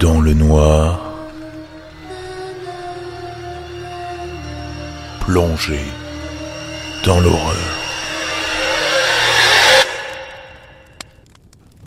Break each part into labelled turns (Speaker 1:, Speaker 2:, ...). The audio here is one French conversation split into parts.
Speaker 1: Dans le noir, plongé dans l'horreur.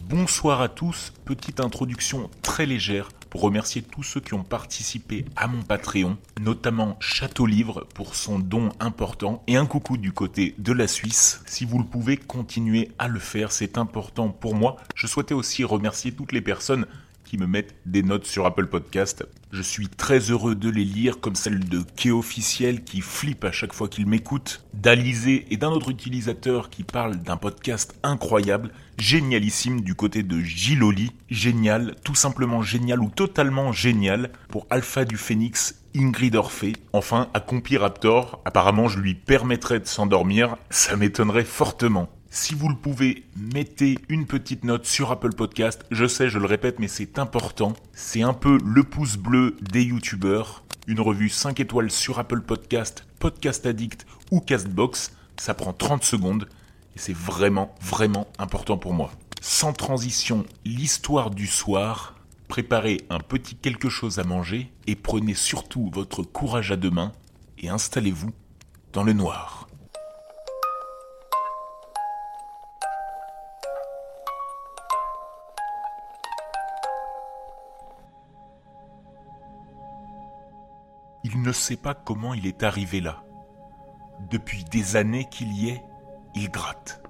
Speaker 1: Bonsoir à tous, petite introduction très légère pour remercier tous ceux qui ont participé à mon Patreon, notamment Château Livre pour son don important et un coucou du côté de la Suisse. Si vous le pouvez, continuez à le faire, c'est important pour moi. Je souhaitais aussi remercier toutes les personnes qui me mettent des notes sur Apple Podcast. Je suis très heureux de les lire, comme celle de K officiel qui flippe à chaque fois qu'il m'écoute, d'Alizé et d'un autre utilisateur qui parle d'un podcast incroyable, génialissime du côté de Giloli, génial, tout simplement génial ou totalement génial pour Alpha du Phénix Ingrid Orphée. Enfin, à Compiraptor, apparemment je lui permettrais de s'endormir, ça m'étonnerait fortement. Si vous le pouvez, mettez une petite note sur Apple Podcast. Je sais, je le répète, mais c'est important. C'est un peu le pouce bleu des youtubeurs. Une revue 5 étoiles sur Apple Podcast, Podcast Addict ou Castbox. Ça prend 30 secondes et c'est vraiment, vraiment important pour moi. Sans transition, l'histoire du soir. Préparez un petit quelque chose à manger et prenez surtout votre courage à deux mains et installez-vous dans le noir. Il ne sait pas comment il est arrivé là. Depuis des années qu'il y est, il gratte.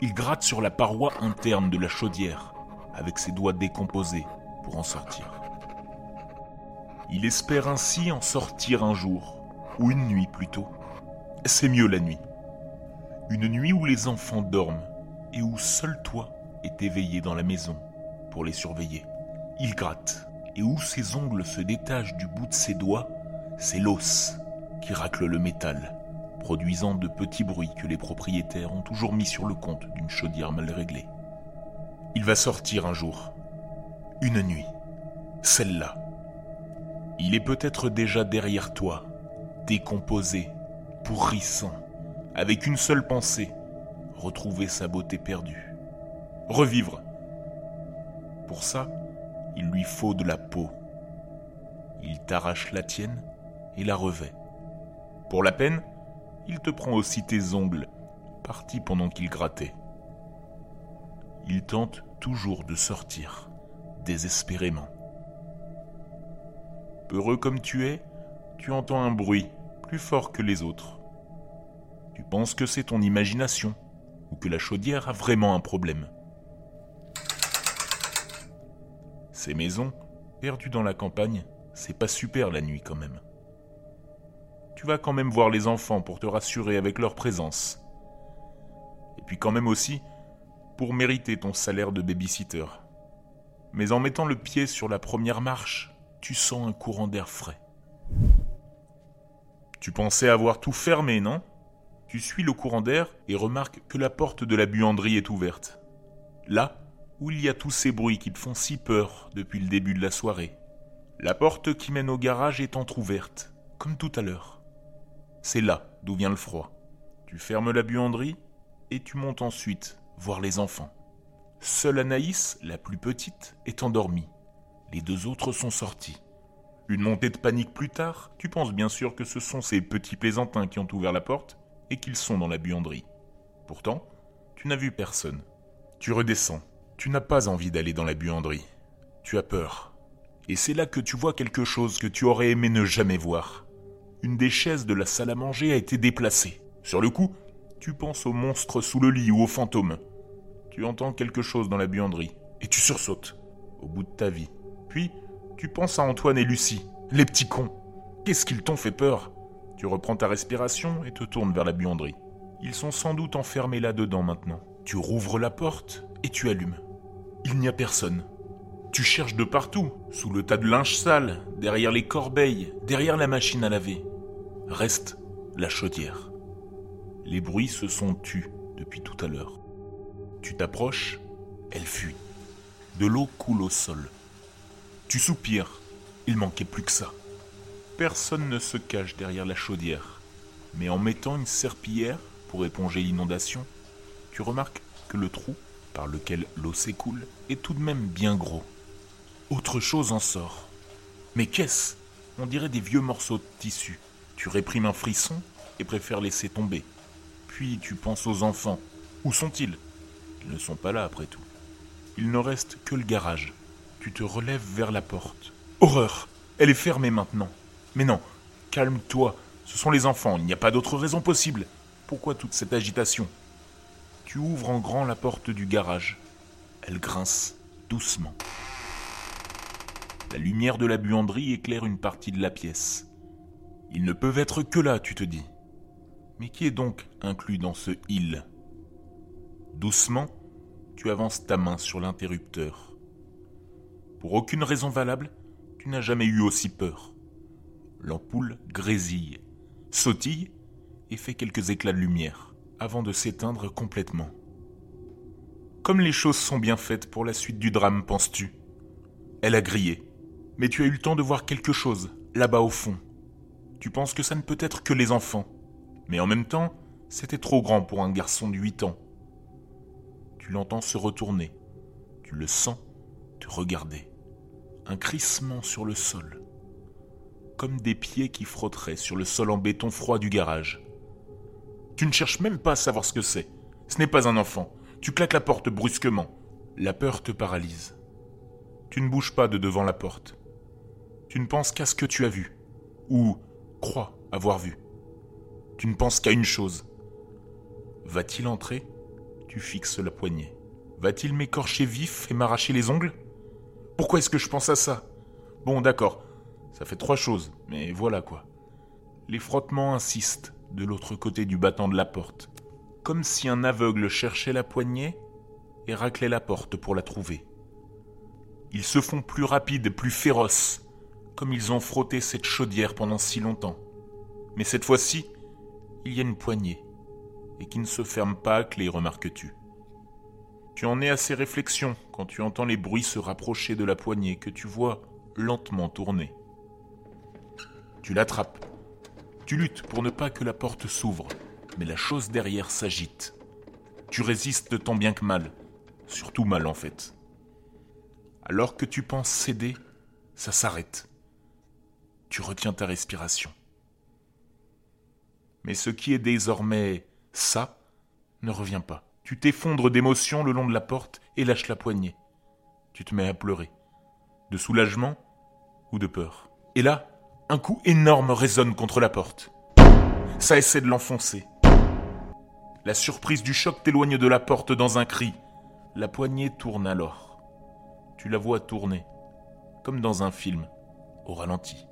Speaker 1: Il gratte sur la paroi interne de la chaudière, avec ses doigts décomposés, pour en sortir. Il espère ainsi en sortir un jour, ou une nuit plutôt. C'est mieux la nuit. Une nuit où les enfants dorment, et où seul toi est éveillé dans la maison pour les surveiller. Il gratte, et où ses ongles se détachent du bout de ses doigts, c'est l'os qui racle le métal, produisant de petits bruits que les propriétaires ont toujours mis sur le compte d'une chaudière mal réglée. Il va sortir un jour, une nuit, celle-là. Il est peut-être déjà derrière toi, décomposé, pourrissant, avec une seule pensée, retrouver sa beauté perdue. Revivre. Pour ça, il lui faut de la peau. Il t'arrache la tienne et la revêt. Pour la peine, il te prend aussi tes ongles, partis pendant qu'il grattait. Il tente toujours de sortir, désespérément. Peureux comme tu es, tu entends un bruit plus fort que les autres. Tu penses que c'est ton imagination ou que la chaudière a vraiment un problème. Ces maisons, perdues dans la campagne, c'est pas super la nuit quand même. Tu vas quand même voir les enfants pour te rassurer avec leur présence. Et puis quand même aussi pour mériter ton salaire de babysitter. Mais en mettant le pied sur la première marche, tu sens un courant d'air frais. Tu pensais avoir tout fermé, non? Tu suis le courant d'air et remarques que la porte de la buanderie est ouverte. Là, où il y a tous ces bruits qui te font si peur depuis le début de la soirée. La porte qui mène au garage est entr'ouverte, comme tout à l'heure. C'est là d'où vient le froid. Tu fermes la buanderie et tu montes ensuite voir les enfants. Seule Anaïs, la plus petite, est endormie. Les deux autres sont sortis. Une montée de panique plus tard, tu penses bien sûr que ce sont ces petits plaisantins qui ont ouvert la porte et qu'ils sont dans la buanderie. Pourtant, tu n'as vu personne. Tu redescends tu n'as pas envie d'aller dans la buanderie. Tu as peur. Et c'est là que tu vois quelque chose que tu aurais aimé ne jamais voir. Une des chaises de la salle à manger a été déplacée. Sur le coup, tu penses au monstre sous le lit ou au fantôme. Tu entends quelque chose dans la buanderie et tu sursautes au bout de ta vie. Puis, tu penses à Antoine et Lucie, les petits cons. Qu'est-ce qu'ils t'ont fait peur? Tu reprends ta respiration et te tournes vers la buanderie. Ils sont sans doute enfermés là-dedans maintenant. Tu rouvres la porte et tu allumes. Il n'y a personne. Tu cherches de partout, sous le tas de linge sale, derrière les corbeilles, derrière la machine à laver. Reste la chaudière. Les bruits se sont tus depuis tout à l'heure. Tu t'approches, elle fuit. De l'eau coule au sol. Tu soupires, il manquait plus que ça. Personne ne se cache derrière la chaudière, mais en mettant une serpillière pour éponger l'inondation, tu remarques que le trou par lequel l'eau s'écoule est tout de même bien gros. autre chose en sort. Mais qu'est-ce? On dirait des vieux morceaux de tissu. Tu réprimes un frisson et préfères laisser tomber. Puis tu penses aux enfants. Où sont-ils? Ils ne sont pas là après tout. Il ne reste que le garage. Tu te relèves vers la porte. Horreur Elle est fermée maintenant. Mais non, calme-toi. Ce sont les enfants, il n'y a pas d'autre raison possible. Pourquoi toute cette agitation? Tu ouvres en grand la porte du garage. Elle grince doucement. La lumière de la buanderie éclaire une partie de la pièce. Ils ne peuvent être que là, tu te dis. Mais qui est donc inclus dans ce il? Doucement, tu avances ta main sur l'interrupteur. Pour aucune raison valable, tu n'as jamais eu aussi peur. L'ampoule grésille, sautille et fait quelques éclats de lumière avant de s'éteindre complètement. Comme les choses sont bien faites pour la suite du drame, penses-tu? Elle a grillé. Mais tu as eu le temps de voir quelque chose, là-bas au fond. Tu penses que ça ne peut être que les enfants. Mais en même temps, c'était trop grand pour un garçon de 8 ans. Tu l'entends se retourner. Tu le sens te regarder. Un crissement sur le sol. Comme des pieds qui frotteraient sur le sol en béton froid du garage. Tu ne cherches même pas à savoir ce que c'est. Ce n'est pas un enfant. Tu claques la porte brusquement. La peur te paralyse. Tu ne bouges pas de devant la porte. Tu ne penses qu'à ce que tu as vu, ou crois avoir vu. Tu ne penses qu'à une chose. Va-t-il entrer? Tu fixes la poignée. Va-t-il m'écorcher vif et m'arracher les ongles? Pourquoi est-ce que je pense à ça? Bon, d'accord, ça fait trois choses, mais voilà quoi. Les frottements insistent de l'autre côté du battant de la porte, comme si un aveugle cherchait la poignée et raclait la porte pour la trouver. Ils se font plus rapides, plus féroces, comme ils ont frotté cette chaudière pendant si longtemps. Mais cette fois-ci, il y a une poignée, et qui ne se ferme pas à clé, remarques-tu. Tu en es à ces réflexions quand tu entends les bruits se rapprocher de la poignée que tu vois lentement tourner. Tu l'attrapes. Tu luttes pour ne pas que la porte s'ouvre, mais la chose derrière s'agite. Tu résistes tant bien que mal, surtout mal en fait. Alors que tu penses céder, ça s'arrête tu retiens ta respiration. Mais ce qui est désormais ça ne revient pas. Tu t'effondres d'émotion le long de la porte et lâches la poignée. Tu te mets à pleurer. De soulagement ou de peur. Et là, un coup énorme résonne contre la porte. Ça essaie de l'enfoncer. La surprise du choc t'éloigne de la porte dans un cri. La poignée tourne alors. Tu la vois tourner, comme dans un film, au ralenti.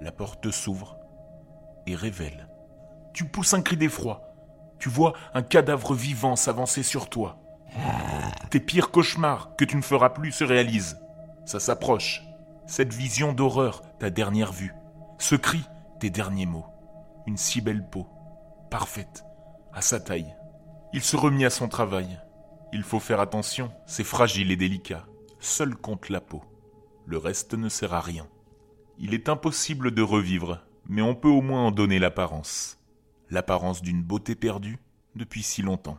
Speaker 1: La porte s'ouvre et révèle. Tu pousses un cri d'effroi. Tu vois un cadavre vivant s'avancer sur toi. Tes pires cauchemars que tu ne feras plus se réalisent. Ça s'approche. Cette vision d'horreur, ta dernière vue. Ce cri, tes derniers mots. Une si belle peau, parfaite, à sa taille. Il se remit à son travail. Il faut faire attention, c'est fragile et délicat. Seul compte la peau. Le reste ne sert à rien. Il est impossible de revivre, mais on peut au moins en donner l'apparence. L'apparence d'une beauté perdue depuis si longtemps.